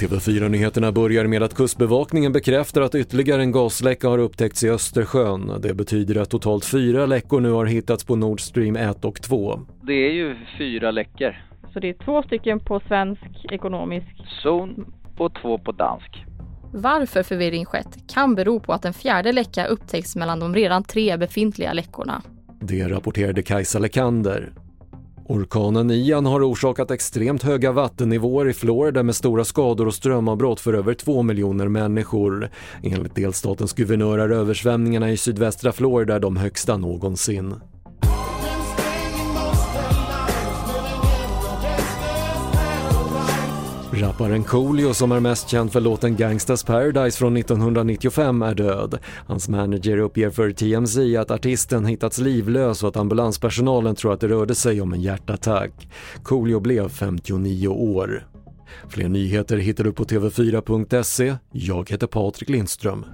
TV4-nyheterna börjar med att Kustbevakningen bekräftar att ytterligare en gasläcka har upptäckts i Östersjön. Det betyder att totalt fyra läckor nu har hittats på Nord Stream 1 och 2. Det är ju fyra läckor. Så det är två stycken på svensk ekonomisk zon och två på dansk. Varför förvirring skett kan bero på att en fjärde läcka upptäcks mellan de redan tre befintliga läckorna. Det rapporterade Kajsa Lekander. Orkanen Ian har orsakat extremt höga vattennivåer i Florida med stora skador och strömavbrott för över 2 miljoner människor. Enligt delstatens guvernör är översvämningarna i sydvästra Florida de högsta någonsin. Rapparen Coolio som är mest känd för låten Gangsta's Paradise från 1995 är död. Hans manager uppger för TMZ att artisten hittats livlös och att ambulanspersonalen tror att det rörde sig om en hjärtattack. Coolio blev 59 år. Fler nyheter hittar du på tv4.se. Jag heter Patrik Lindström.